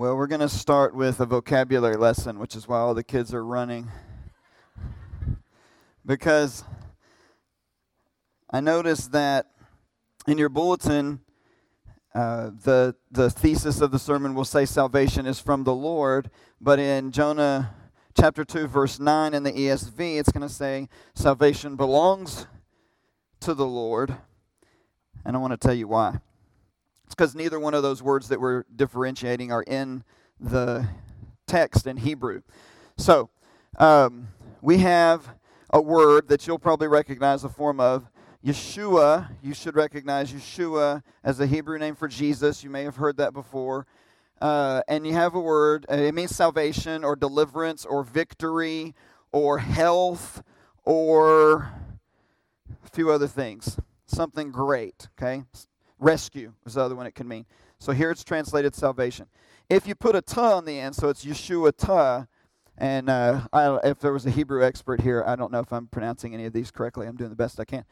Well, we're going to start with a vocabulary lesson, which is why all the kids are running. because I noticed that in your bulletin, uh, the, the thesis of the sermon will say salvation is from the Lord, but in Jonah chapter 2, verse 9 in the ESV, it's going to say salvation belongs to the Lord. And I want to tell you why. It's because neither one of those words that we're differentiating are in the text in Hebrew. So, um, we have a word that you'll probably recognize the form of Yeshua. You should recognize Yeshua as the Hebrew name for Jesus. You may have heard that before. Uh, and you have a word, uh, it means salvation or deliverance or victory or health or a few other things. Something great, okay? Rescue is the other one it can mean. So here it's translated salvation. If you put a ta on the end, so it's Yeshua ta, and uh, I, if there was a Hebrew expert here, I don't know if I'm pronouncing any of these correctly. I'm doing the best I can.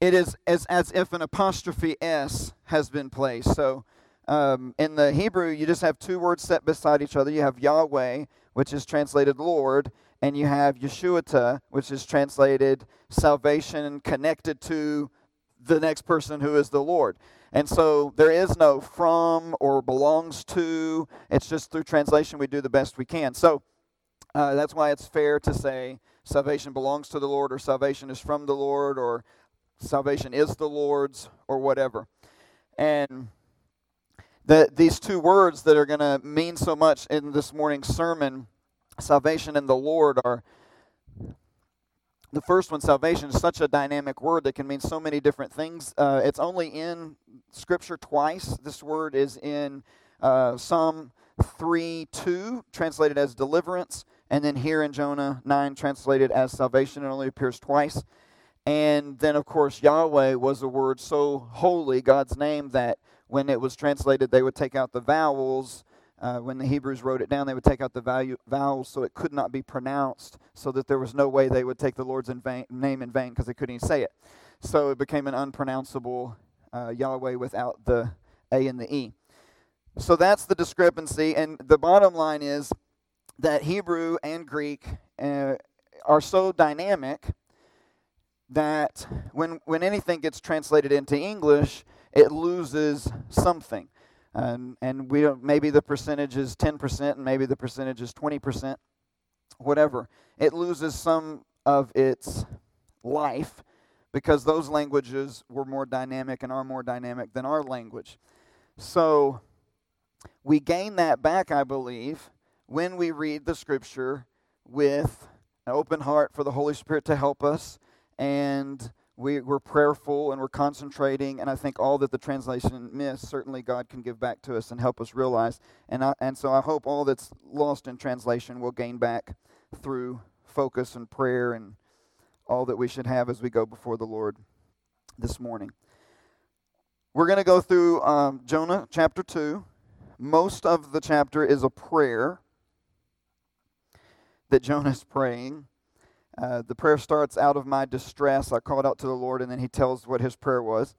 It is as, as if an apostrophe S has been placed. So um, in the Hebrew, you just have two words set beside each other. You have Yahweh, which is translated Lord, and you have Yeshuata, which is translated salvation connected to the next person who is the Lord. And so there is no from or belongs to. It's just through translation we do the best we can. So uh, that's why it's fair to say salvation belongs to the Lord or salvation is from the Lord or salvation is the Lord's or whatever. And that these two words that are going to mean so much in this morning's sermon, salvation and the Lord, are the first one, salvation, is such a dynamic word that can mean so many different things. Uh, it's only in Scripture twice. This word is in uh, Psalm 3 2, translated as deliverance, and then here in Jonah 9, translated as salvation. It only appears twice. And then, of course, Yahweh was a word so holy, God's name, that when it was translated, they would take out the vowels uh, when the Hebrews wrote it down, they would take out the value, vowels so it could not be pronounced, so that there was no way they would take the Lord's in vain, name in vain because they couldn't even say it. So it became an unpronounceable uh, Yahweh without the A and the E. So that's the discrepancy. And the bottom line is that Hebrew and Greek uh, are so dynamic that when, when anything gets translated into English, it loses something. And, and we don't, maybe the percentage is 10% and maybe the percentage is 20%, whatever. It loses some of its life because those languages were more dynamic and are more dynamic than our language. So we gain that back, I believe, when we read the scripture with an open heart for the Holy Spirit to help us and we, we're prayerful and we're concentrating, and I think all that the translation missed, certainly God can give back to us and help us realize. And, I, and so I hope all that's lost in translation will gain back through focus and prayer and all that we should have as we go before the Lord this morning. We're going to go through um, Jonah chapter 2. Most of the chapter is a prayer that Jonah is praying. Uh, the prayer starts out of my distress. I called out to the Lord, and then he tells what his prayer was.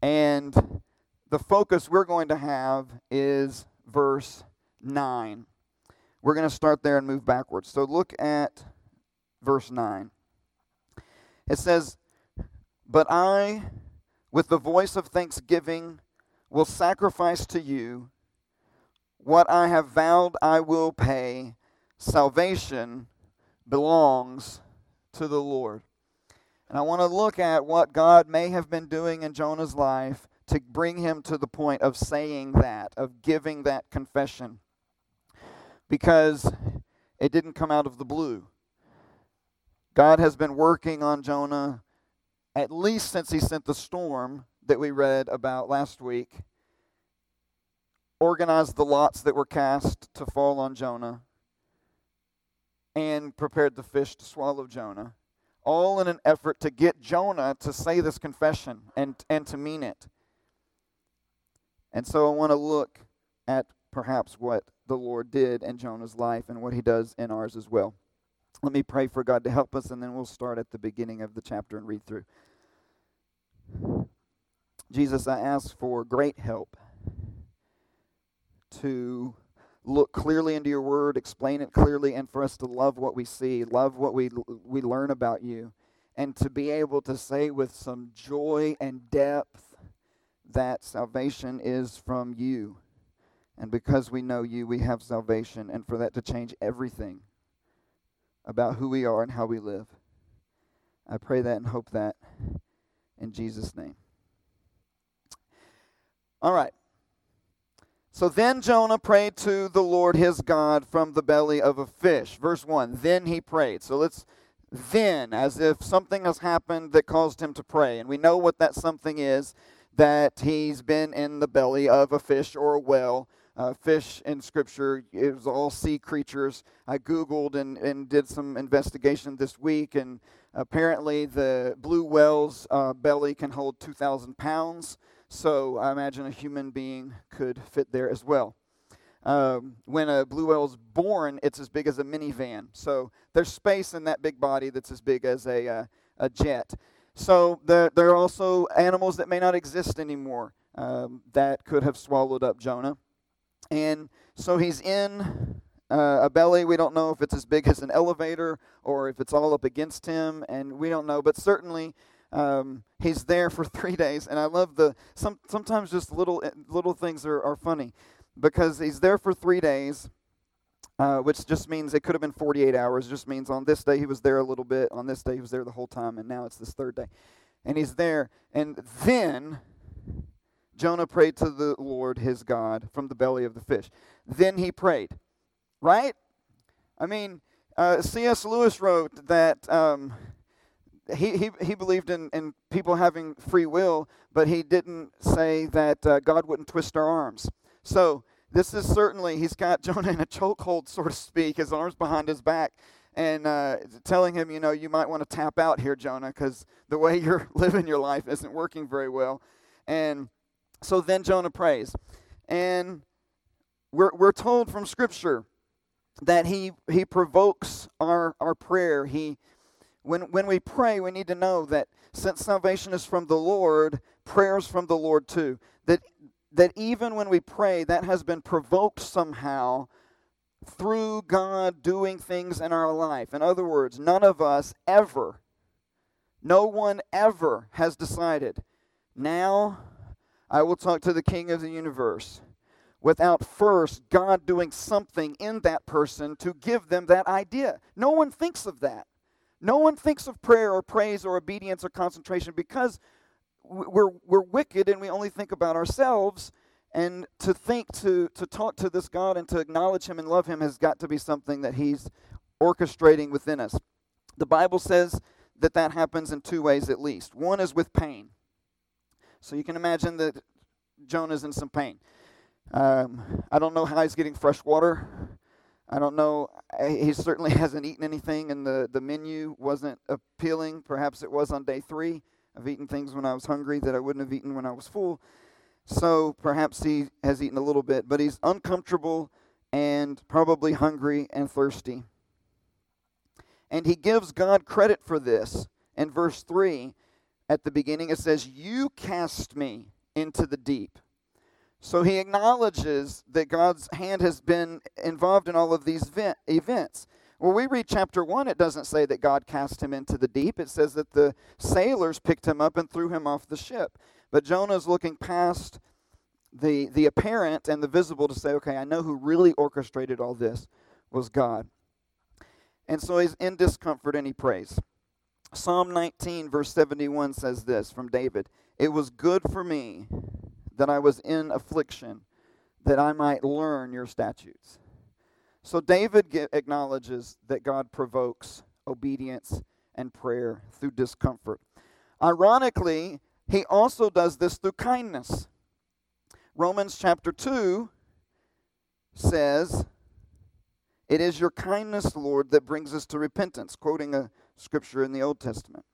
And the focus we're going to have is verse 9. We're going to start there and move backwards. So look at verse 9. It says, But I, with the voice of thanksgiving, will sacrifice to you what I have vowed I will pay. Salvation belongs to the Lord. And I want to look at what God may have been doing in Jonah's life to bring him to the point of saying that, of giving that confession. Because it didn't come out of the blue. God has been working on Jonah at least since he sent the storm that we read about last week, organized the lots that were cast to fall on Jonah, and prepared the fish to swallow Jonah, all in an effort to get Jonah to say this confession and, and to mean it. And so I want to look at perhaps what the Lord did in Jonah's life and what he does in ours as well. Let me pray for God to help us, and then we'll start at the beginning of the chapter and read through. Jesus, I ask for great help to look clearly into your word, explain it clearly, and for us to love what we see, love what we, we learn about you, and to be able to say with some joy and depth that salvation is from you. And because we know you, we have salvation, and for that to change everything about who we are and how we live. I pray that and hope that in Jesus' name. All right. So then Jonah prayed to the Lord his God from the belly of a fish. Verse 1. Then he prayed. So let's then, as if something has happened that caused him to pray. And we know what that something is that he's been in the belly of a fish or a whale. Uh, fish in Scripture is all sea creatures. I Googled and, and did some investigation this week, and apparently the blue whale's uh, belly can hold 2,000 pounds. So I imagine a human being could fit there as well. Um, when a blue whale is born, it's as big as a minivan. So there's space in that big body that's as big as a, uh, a jet. So the, there are also animals that may not exist anymore um, that could have swallowed up Jonah. And so he's in uh, a belly. We don't know if it's as big as an elevator or if it's all up against him, and we don't know. But certainly um, he's there for three days, and I love the some sometimes just little little things are, are funny because he's there for three days, uh, which just means it could have been 48 hours. Just means on this day he was there a little bit, on this day he was there the whole time, and now it's this third day, and he's there, and then Jonah prayed to the Lord his God from the belly of the fish. Then he prayed, right? I mean, uh, C.S. Lewis wrote that. Um, he, he, he believed in, in people having free will, but he didn't say that uh, God wouldn't twist our arms. So, this is certainly, he's got Jonah in a chokehold, so to speak, his arms behind his back, and uh, telling him, you know, you might want to tap out here, Jonah, because the way you're living your life isn't working very well. And so then Jonah prays. And we're, we're told from Scripture that he, he provokes our, our prayer. He, when, when we pray, we need to know that since salvation is from the Lord, prayers from the Lord too. That, that even when we pray, that has been provoked somehow through God doing things in our life. In other words, none of us ever, no one ever has decided, now I will talk to the King of the universe without first God doing something in that person to give them that idea. No one thinks of that. No one thinks of prayer or praise or obedience or concentration because we're, we're wicked and we only think about ourselves. And to think, to, to talk to this God and to acknowledge Him and love Him has got to be something that He's orchestrating within us. The Bible says that that happens in two ways at least. One is with pain. So you can imagine that Jonah's in some pain. Um, I don't know how he's getting fresh water. I don't know. Eh, he certainly hasn't eaten anything, and the, the menu wasn't appealing. Perhaps it was on day three. I've eaten things when I was hungry that I wouldn't have eaten when I was full. So perhaps he has eaten a little bit, but he's uncomfortable and probably hungry and thirsty. And he gives God credit for this. In verse 3, at the beginning, it says, You cast me into the deep. So he acknowledges that God's hand has been involved in all of these events. When we read chapter 1, it doesn't say that God cast him into the deep. It says that the sailors picked him up and threw him off the ship. But Jonah is looking past the, the apparent and the visible to say, okay, I know who really orchestrated all this was God. And so he's in discomfort and he prays. Psalm 19, verse 71 says this from David It was good for me that I was in affliction, that I might learn your statutes. So David get, acknowledges that God provokes obedience and prayer through discomfort. Ironically, he also does this through kindness. Romans chapter 2 says, It is your kindness, Lord, that brings us to repentance, quoting a scripture in the Old Testament.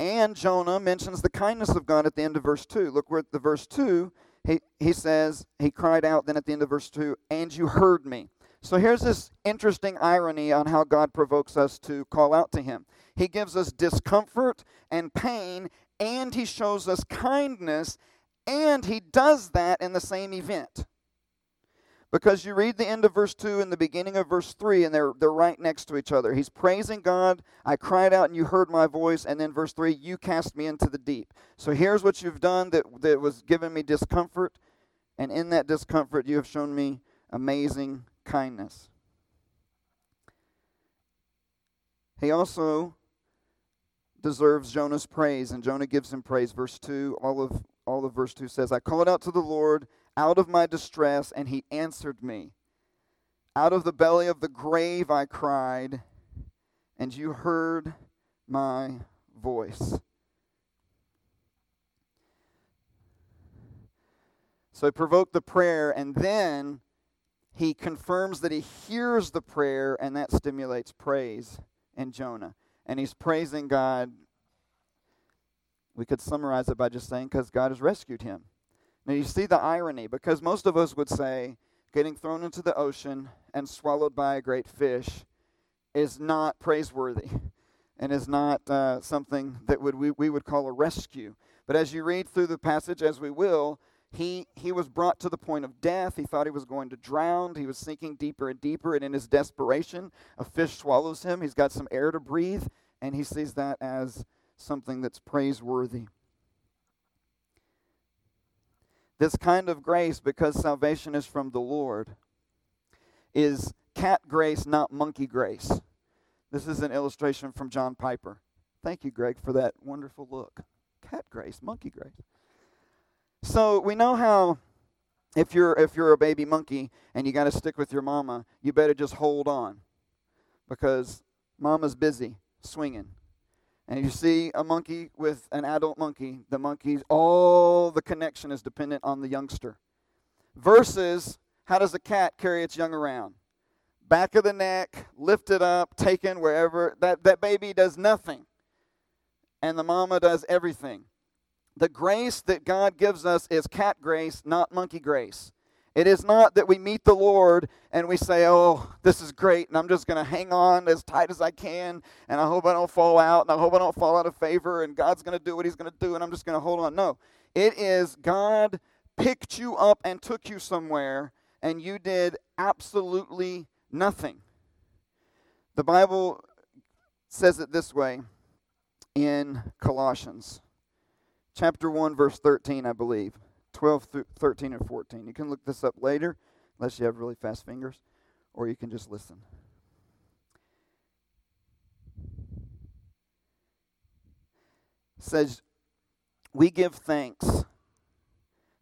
And Jonah mentions the kindness of God at the end of verse 2. Look where the verse 2, he, he says, he cried out then at the end of verse 2, and you heard me. So here's this interesting irony on how God provokes us to call out to him. He gives us discomfort and pain, and he shows us kindness, and he does that in the same event. Because you read the end of verse 2 and the beginning of verse 3, and they're, they're right next to each other. He's praising God. I cried out, and you heard my voice. And then verse 3, you cast me into the deep. So here's what you've done that, that was giving me discomfort. And in that discomfort, you have shown me amazing kindness. He also deserves Jonah's praise, and Jonah gives him praise. Verse 2, all of, all of verse 2 says, I called out to the Lord out of my distress, and he answered me. Out of the belly of the grave I cried, and you heard my voice. So he provoked the prayer, and then he confirms that he hears the prayer, and that stimulates praise in Jonah. And he's praising God. We could summarize it by just saying, because God has rescued him. Now, you see the irony, because most of us would say getting thrown into the ocean and swallowed by a great fish is not praiseworthy and is not uh, something that would, we, we would call a rescue. But as you read through the passage, as we will, he, he was brought to the point of death. He thought he was going to drown. He was sinking deeper and deeper. And in his desperation, a fish swallows him. He's got some air to breathe, and he sees that as something that's praiseworthy. This kind of grace, because salvation is from the Lord, is cat grace, not monkey grace. This is an illustration from John Piper. Thank you, Greg, for that wonderful look. Cat grace, monkey grace. So we know how if you're if you're a baby monkey and you got to stick with your mama, you better just hold on because mama's busy swinging. And you see a monkey with an adult monkey, the monkey's all the connection is dependent on the youngster. Versus how does a cat carry its young around? Back of the neck, lifted up, taken wherever. That, that baby does nothing. And the mama does everything. The grace that God gives us is cat grace, not monkey grace. It is not that we meet the Lord and we say, Oh, this is great, and I'm just going to hang on as tight as I can, and I hope I don't fall out, and I hope I don't fall out of favor, and God's going to do what He's going to do, and I'm just going to hold on. No. It is God picked you up and took you somewhere, and you did absolutely nothing. The Bible says it this way in Colossians chapter 1 verse 13 I believe. 12 through 13 and 14. You can look this up later, unless you have really fast fingers, or you can just listen. It says, We give thanks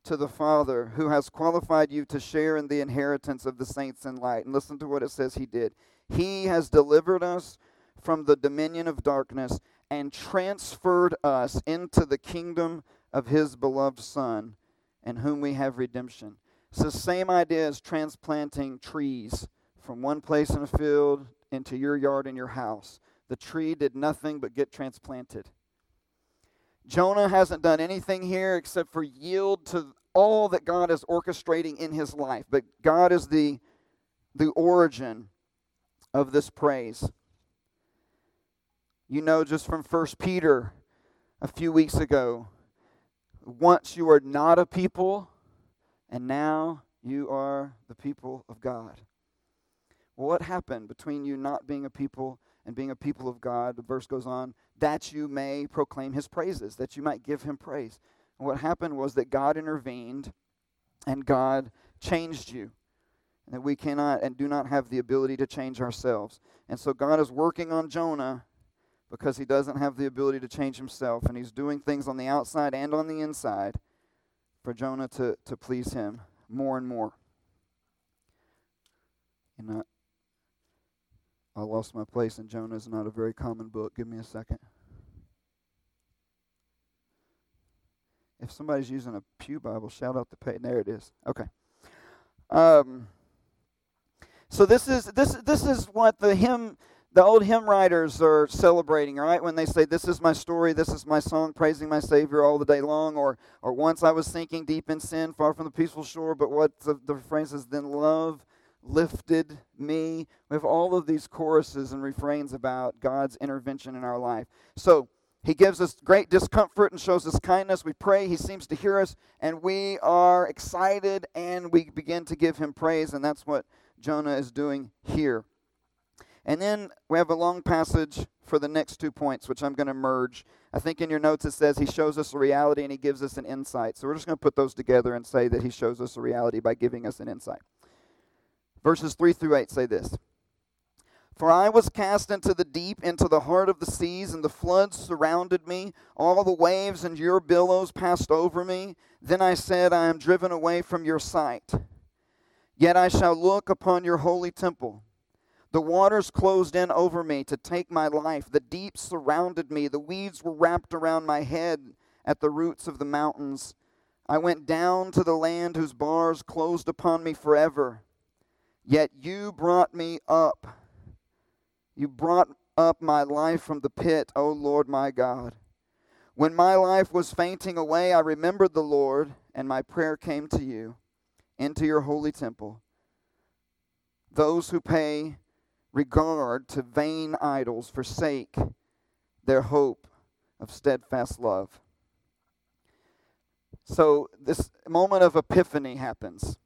to the Father who has qualified you to share in the inheritance of the saints in light. And listen to what it says He did. He has delivered us from the dominion of darkness and transferred us into the kingdom of His beloved Son in whom we have redemption. It's the same idea as transplanting trees from one place in a field into your yard and your house. The tree did nothing but get transplanted. Jonah hasn't done anything here except for yield to all that God is orchestrating in his life. But God is the, the origin of this praise. You know, just from First Peter a few weeks ago, once you were not a people, and now you are the people of God. what happened between you not being a people and being a people of God? The verse goes on, that you may proclaim his praises, that you might give him praise. And what happened was that God intervened and God changed you. And that we cannot and do not have the ability to change ourselves. And so God is working on Jonah because he doesn't have the ability to change himself, and he's doing things on the outside and on the inside for Jonah to, to please him more and more. You know, I lost my place, and Jonah is not a very common book. Give me a second. If somebody's using a Pew Bible, shout out the page. There it is. Okay. Um, so this is this this is what the hymn the old hymn writers are celebrating, right? When they say, This is my story, this is my song, praising my Savior all the day long, or, or once I was sinking deep in sin, far from the peaceful shore, but what the, the refrain says, Then love lifted me. We have all of these choruses and refrains about God's intervention in our life. So He gives us great discomfort and shows us kindness. We pray, He seems to hear us, and we are excited and we begin to give Him praise, and that's what Jonah is doing here. And then we have a long passage for the next two points, which I'm going to merge. I think in your notes it says he shows us a reality and he gives us an insight. So we're just going to put those together and say that he shows us a reality by giving us an insight. Verses 3 through 8 say this for I was cast into the deep, into the heart of the seas, and the floods surrounded me. All the waves and your billows passed over me. Then I said, I am driven away from your sight. Yet I shall look upon your holy temple. The waters closed in over me to take my life. The deep surrounded me. The weeds were wrapped around my head at the roots of the mountains. I went down to the land whose bars closed upon me forever. Yet you brought me up you brought up my life from the pit, O Lord my God. When my life was fainting away, I remembered the Lord, and my prayer came to you into your holy temple. Those who pay regard to vain idols forsake their hope of steadfast love. So, this moment of epiphany happens,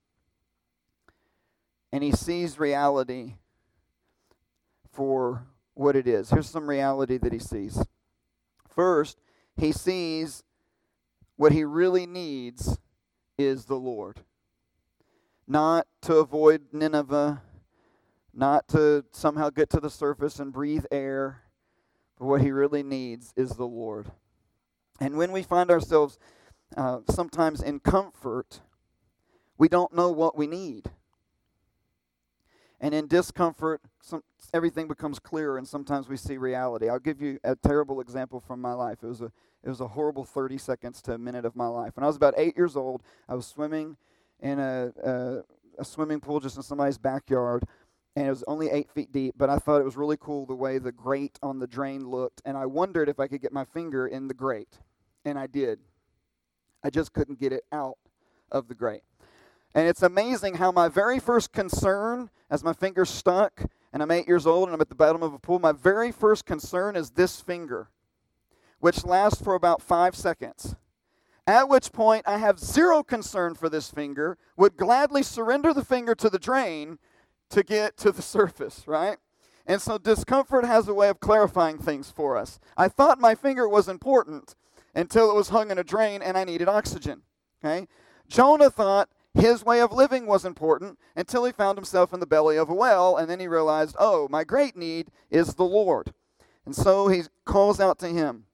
and he sees reality for what it is. Here's some reality that he sees. First, he sees what he really needs is the Lord. Not to avoid Nineveh, not to somehow get to the surface and breathe air, but what he really needs is the Lord. And when we find ourselves uh, sometimes in comfort, we don't know what we need. And in discomfort, some, everything becomes clearer, and sometimes we see reality. I'll give you a terrible example from my life. It was a it was a horrible 30 seconds to a minute of my life. When I was about eight years old, I was swimming in a, a, a swimming pool just in somebody's backyard, and it was only eight feet deep. But I thought it was really cool the way the grate on the drain looked, and I wondered if I could get my finger in the grate, and I did. I just couldn't get it out of the grate. And it's amazing how my very first concern, as my finger stuck, and I'm eight years old and I'm at the bottom of a pool, my very first concern is this finger, which lasts for about five seconds. At which point, I have zero concern for this finger, would gladly surrender the finger to the drain to get to the surface, right? And so discomfort has a way of clarifying things for us. I thought my finger was important until it was hung in a drain and I needed oxygen. Okay? Jonah thought his way of living was important until he found himself in the belly of a well, and then he realized, oh, my great need is the Lord. And so he calls out to him.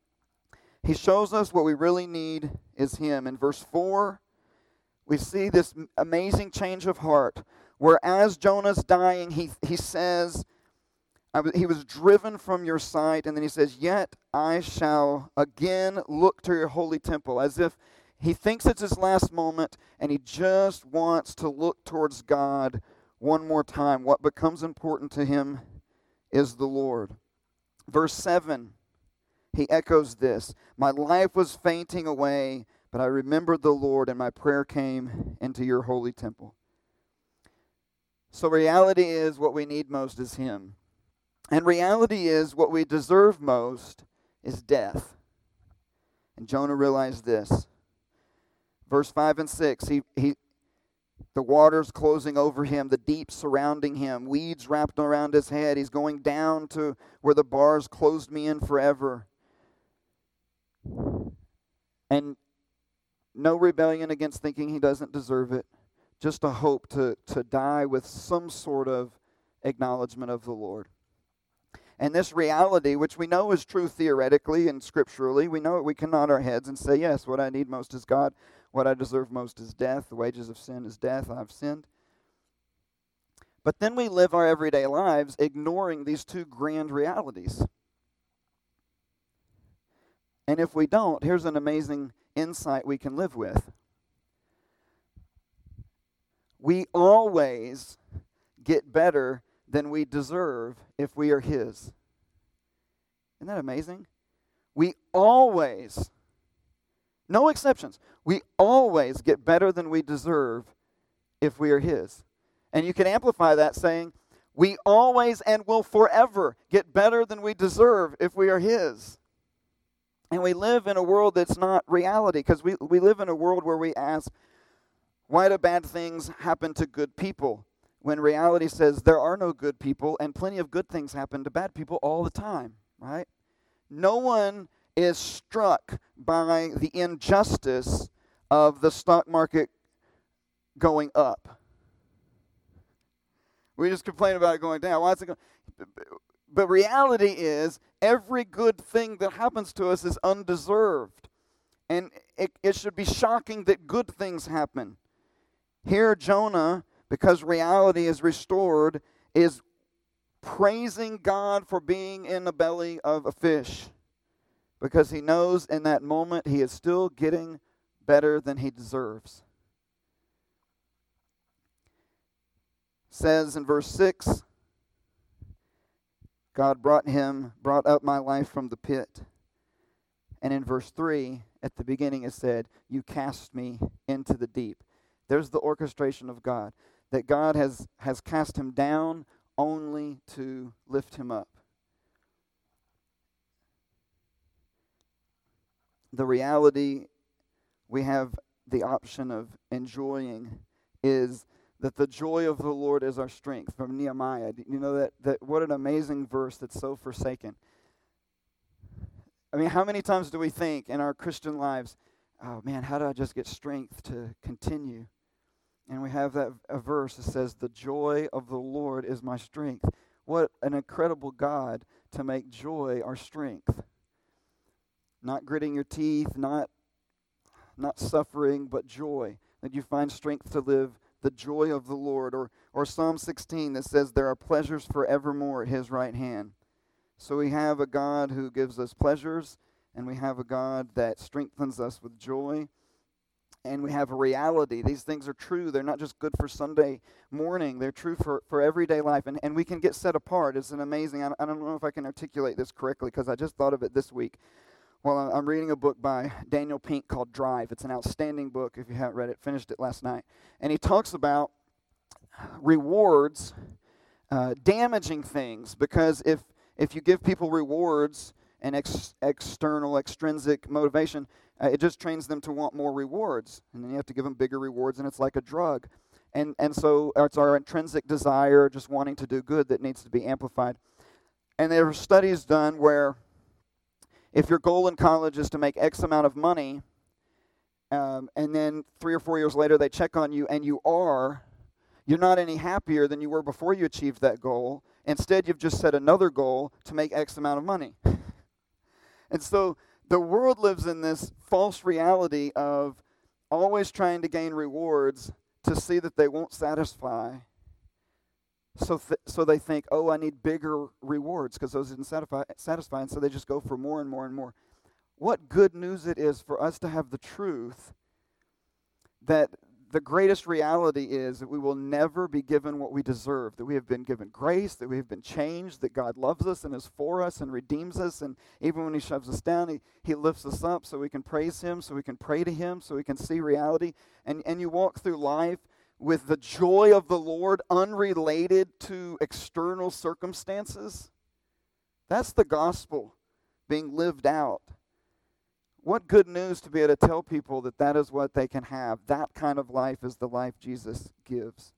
He shows us what we really need is him. In verse 4, we see this amazing change of heart where as Jonah's dying, he, he says, he was driven from your sight, and then he says, Yet I shall again look to your holy temple, as if he thinks it's his last moment and he just wants to look towards God one more time. What becomes important to him is the Lord. Verse 7, he echoes this My life was fainting away, but I remembered the Lord, and my prayer came into your holy temple. So, reality is what we need most is Him. And reality is what we deserve most is death. And Jonah realized this. Verse 5 and 6, he, he, the waters closing over him, the deep surrounding him, weeds wrapped around his head. He's going down to where the bars closed me in forever. And no rebellion against thinking he doesn't deserve it, just a hope to, to die with some sort of acknowledgement of the Lord. And this reality, which we know is true theoretically and scripturally, we know it, we can nod our heads and say, Yes, what I need most is God. What I deserve most is death. The wages of sin is death. I've sinned. But then we live our everyday lives ignoring these two grand realities. And if we don't, here's an amazing insight we can live with. We always get better than we deserve if we are His. Isn't that amazing? We always no exceptions. We always get better than we deserve if we are His. And you can amplify that saying, we always and will forever get better than we deserve if we are His. And we live in a world that's not reality because we, we live in a world where we ask, why do bad things happen to good people? When reality says there are no good people and plenty of good things happen to bad people all the time, right? No one is struck by the injustice of the stock market going up. We just complain about it going down. Why is it going? But reality is, every good thing that happens to us is undeserved. And it, it should be shocking that good things happen. Here, Jonah, because reality is restored, is praising God for being in the belly of a fish. Because he knows in that moment he is still getting better than he deserves. Says in verse 6 God brought him, brought up my life from the pit. And in verse 3, at the beginning, it said, You cast me into the deep. There's the orchestration of God, that God has, has cast him down only to lift him up. The reality we have the option of enjoying is that the joy of the Lord is our strength from Nehemiah. You know that, that what an amazing verse that's so forsaken. I mean, how many times do we think in our Christian lives, oh man, how do I just get strength to continue? And we have that a verse that says, The joy of the Lord is my strength. What an incredible God to make joy our strength. Not gritting your teeth, not not suffering, but joy. That you find strength to live the joy of the Lord. Or, or Psalm 16 that says, There are pleasures forevermore at his right hand. So we have a God who gives us pleasures, and we have a God that strengthens us with joy. And we have a reality. These things are true. They're not just good for Sunday morning, they're true for, for everyday life. And, and we can get set apart. It's an amazing, I, I don't know if I can articulate this correctly because I just thought of it this week. Well, I'm reading a book by Daniel Pink called Drive. It's an outstanding book if you haven't read it. Finished it last night. And he talks about rewards uh, damaging things because if, if you give people rewards and ex- external, extrinsic motivation, uh, it just trains them to want more rewards. And then you have to give them bigger rewards, and it's like a drug. And, and so it's our intrinsic desire, just wanting to do good, that needs to be amplified. And there are studies done where if your goal in college is to make X amount of money, um, and then three or four years later they check on you and you are, you're not any happier than you were before you achieved that goal. Instead, you've just set another goal to make X amount of money. and so the world lives in this false reality of always trying to gain rewards to see that they won't satisfy so, th- so they think, oh, I need bigger rewards because those didn't satisfy, satisfy, and so they just go for more and more and more. What good news it is for us to have the truth that the greatest reality is that we will never be given what we deserve, that we have been given grace, that we have been changed, that God loves us and is for us and redeems us. And even when He shoves us down, He, he lifts us up so we can praise Him, so we can pray to Him, so we can see reality. And, and you walk through life with the joy of the Lord unrelated to external circumstances. That's the gospel being lived out. What good news to be able to tell people that that is what they can have. That kind of life is the life Jesus gives.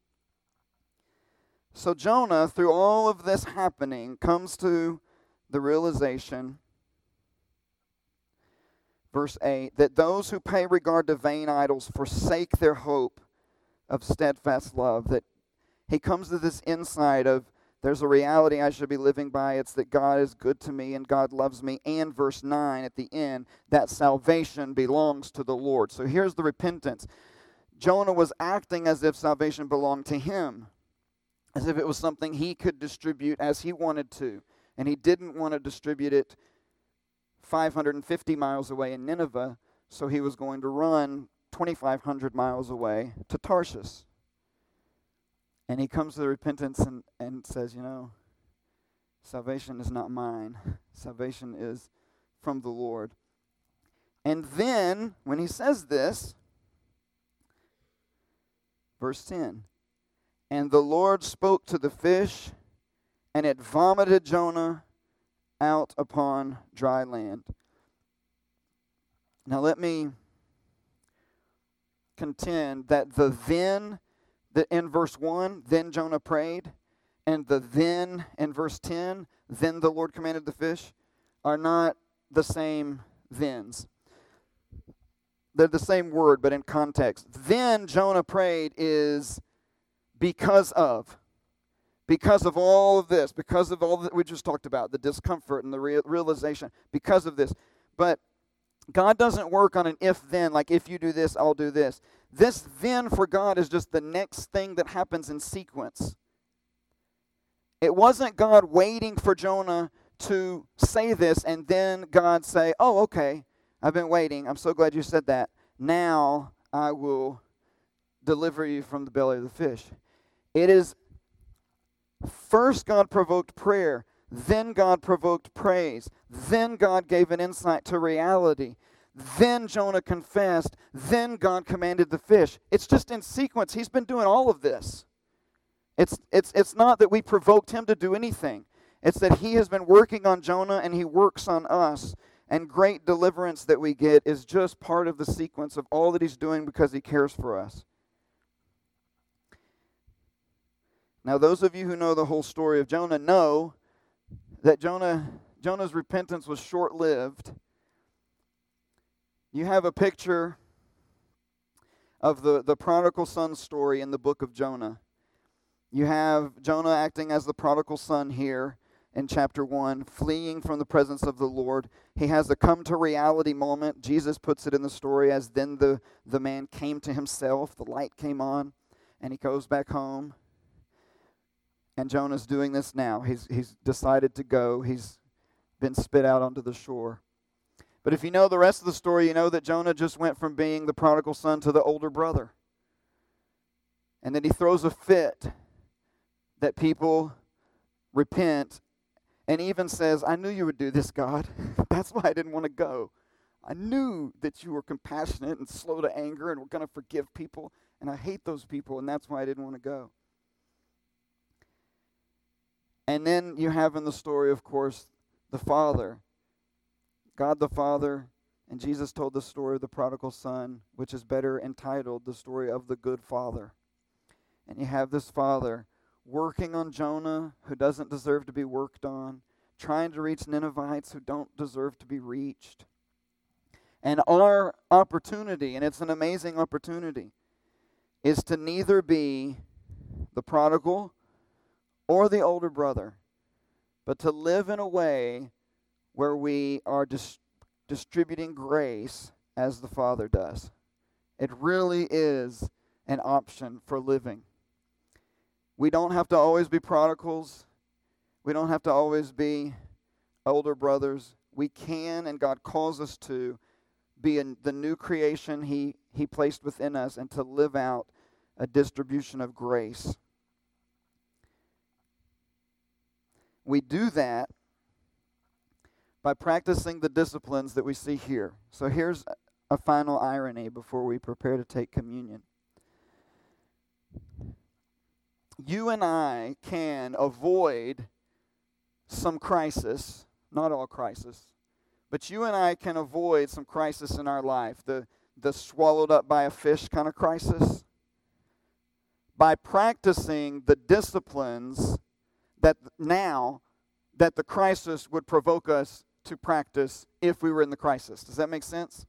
So Jonah, through all of this happening, comes to the realization, verse 8, that those who pay regard to vain idols forsake their hope of steadfast love. That he comes to this insight of there's a reality I should be living by. It's that God is good to me and God loves me. And verse 9 at the end, that salvation belongs to the Lord. So here's the repentance. Jonah was acting as if salvation belonged to him, as if it was something he could distribute as he wanted to. And he didn't want to distribute it 550 miles away in Nineveh, so he was going to run 2,500 miles away to Tarshish. And he comes to the repentance and, and says, You know, salvation is not mine, salvation is from the Lord. And then, when he says this, verse 10 And the Lord spoke to the fish, and it vomited Jonah out upon dry land. Now, let me contend that the then that in verse 1, then Jonah prayed, and the then in verse 10, then the Lord commanded the fish, are not the same thens. They're the same word, but in context. Then Jonah prayed is because of. Because of all of this, because of all that we just talked about, the discomfort and the realization, because of this. But God doesn't work on an if then, like if you do this, I'll do this. This then for God is just the next thing that happens in sequence. It wasn't God waiting for Jonah to say this and then God say, Oh, okay, I've been waiting. I'm so glad you said that. Now I will deliver you from the belly of the fish. It is first God provoked prayer, then God provoked praise. Then God gave an insight to reality. Then Jonah confessed. Then God commanded the fish. It's just in sequence. He's been doing all of this. It's, it's, it's not that we provoked him to do anything, it's that he has been working on Jonah and he works on us. And great deliverance that we get is just part of the sequence of all that he's doing because he cares for us. Now, those of you who know the whole story of Jonah know that Jonah, Jonah's repentance was short lived. You have a picture of the, the prodigal son story in the book of Jonah. You have Jonah acting as the prodigal son here in chapter 1, fleeing from the presence of the Lord. He has a come to reality moment. Jesus puts it in the story as then the, the man came to himself, the light came on, and he goes back home. And Jonah's doing this now. He's, he's decided to go, he's been spit out onto the shore. But if you know the rest of the story, you know that Jonah just went from being the prodigal son to the older brother. And then he throws a fit that people repent and even says, I knew you would do this, God. That's why I didn't want to go. I knew that you were compassionate and slow to anger and were going to forgive people. And I hate those people, and that's why I didn't want to go. And then you have in the story, of course, the Father. God the Father, and Jesus told the story of the prodigal son, which is better entitled the story of the good father. And you have this father working on Jonah, who doesn't deserve to be worked on, trying to reach Ninevites who don't deserve to be reached. And our opportunity, and it's an amazing opportunity, is to neither be the prodigal or the older brother, but to live in a way where we are dis- distributing grace as the Father does. It really is an option for living. We don't have to always be prodigals. We don't have to always be older brothers. We can, and God calls us to, be in the new creation He, he placed within us and to live out a distribution of grace. We do that by practicing the disciplines that we see here. So here's a final irony before we prepare to take communion. You and I can avoid some crisis, not all crisis, but you and I can avoid some crisis in our life, the, the swallowed up by a fish kind of crisis, by practicing the disciplines that now that the crisis would provoke us to practice if we were in the crisis. Does that make sense?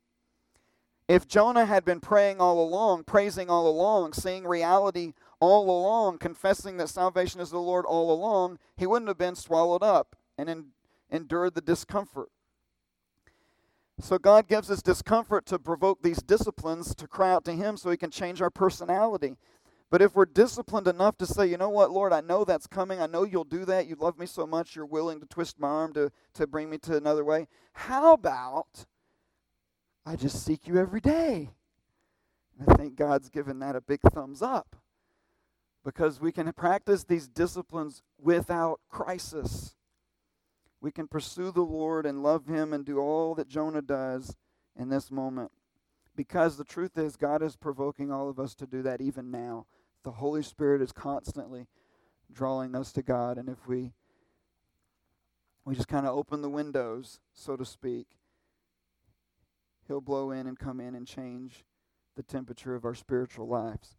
If Jonah had been praying all along, praising all along, seeing reality all along, confessing that salvation is the Lord all along, he wouldn't have been swallowed up and en- endured the discomfort. So God gives us discomfort to provoke these disciplines to cry out to Him so He can change our personality. But if we're disciplined enough to say, you know what, Lord, I know that's coming. I know you'll do that. You love me so much, you're willing to twist my arm to, to bring me to another way. How about I just seek you every day? I think God's given that a big thumbs up because we can practice these disciplines without crisis. We can pursue the Lord and love Him and do all that Jonah does in this moment. Because the truth is, God is provoking all of us to do that even now. The Holy Spirit is constantly drawing us to God. And if we we just kind of open the windows, so to speak, He'll blow in and come in and change the temperature of our spiritual lives.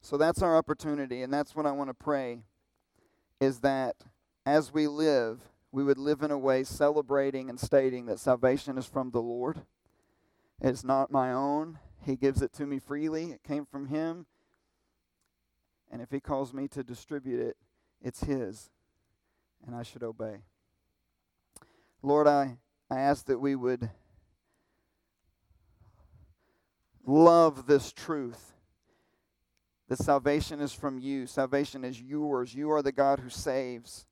So that's our opportunity, and that's what I want to pray is that as we live, we would live in a way celebrating and stating that salvation is from the Lord. It's not my own. He gives it to me freely. It came from Him. And if He calls me to distribute it, it's His. And I should obey. Lord, I, I ask that we would love this truth that salvation is from you, salvation is yours. You are the God who saves,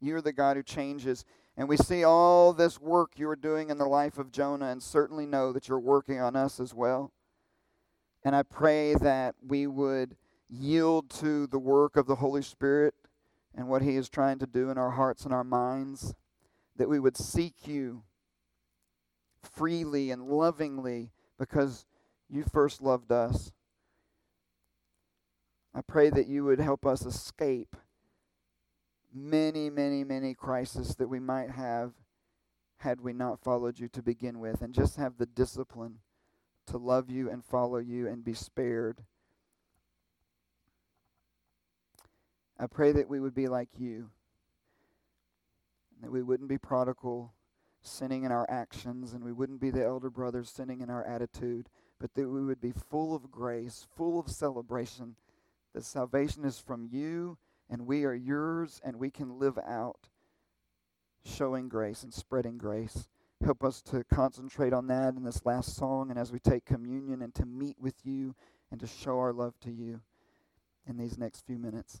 you are the God who changes. And we see all this work you are doing in the life of Jonah, and certainly know that you're working on us as well. And I pray that we would yield to the work of the Holy Spirit and what He is trying to do in our hearts and our minds, that we would seek you freely and lovingly because you first loved us. I pray that you would help us escape many, many, many crises that we might have had we not followed you to begin with, and just have the discipline to love you and follow you and be spared. I pray that we would be like you, that we wouldn't be prodigal, sinning in our actions, and we wouldn't be the elder brothers sinning in our attitude, but that we would be full of grace, full of celebration, that salvation is from you and we are yours and we can live out showing grace and spreading grace. Help us to concentrate on that in this last song and as we take communion and to meet with you and to show our love to you in these next few minutes.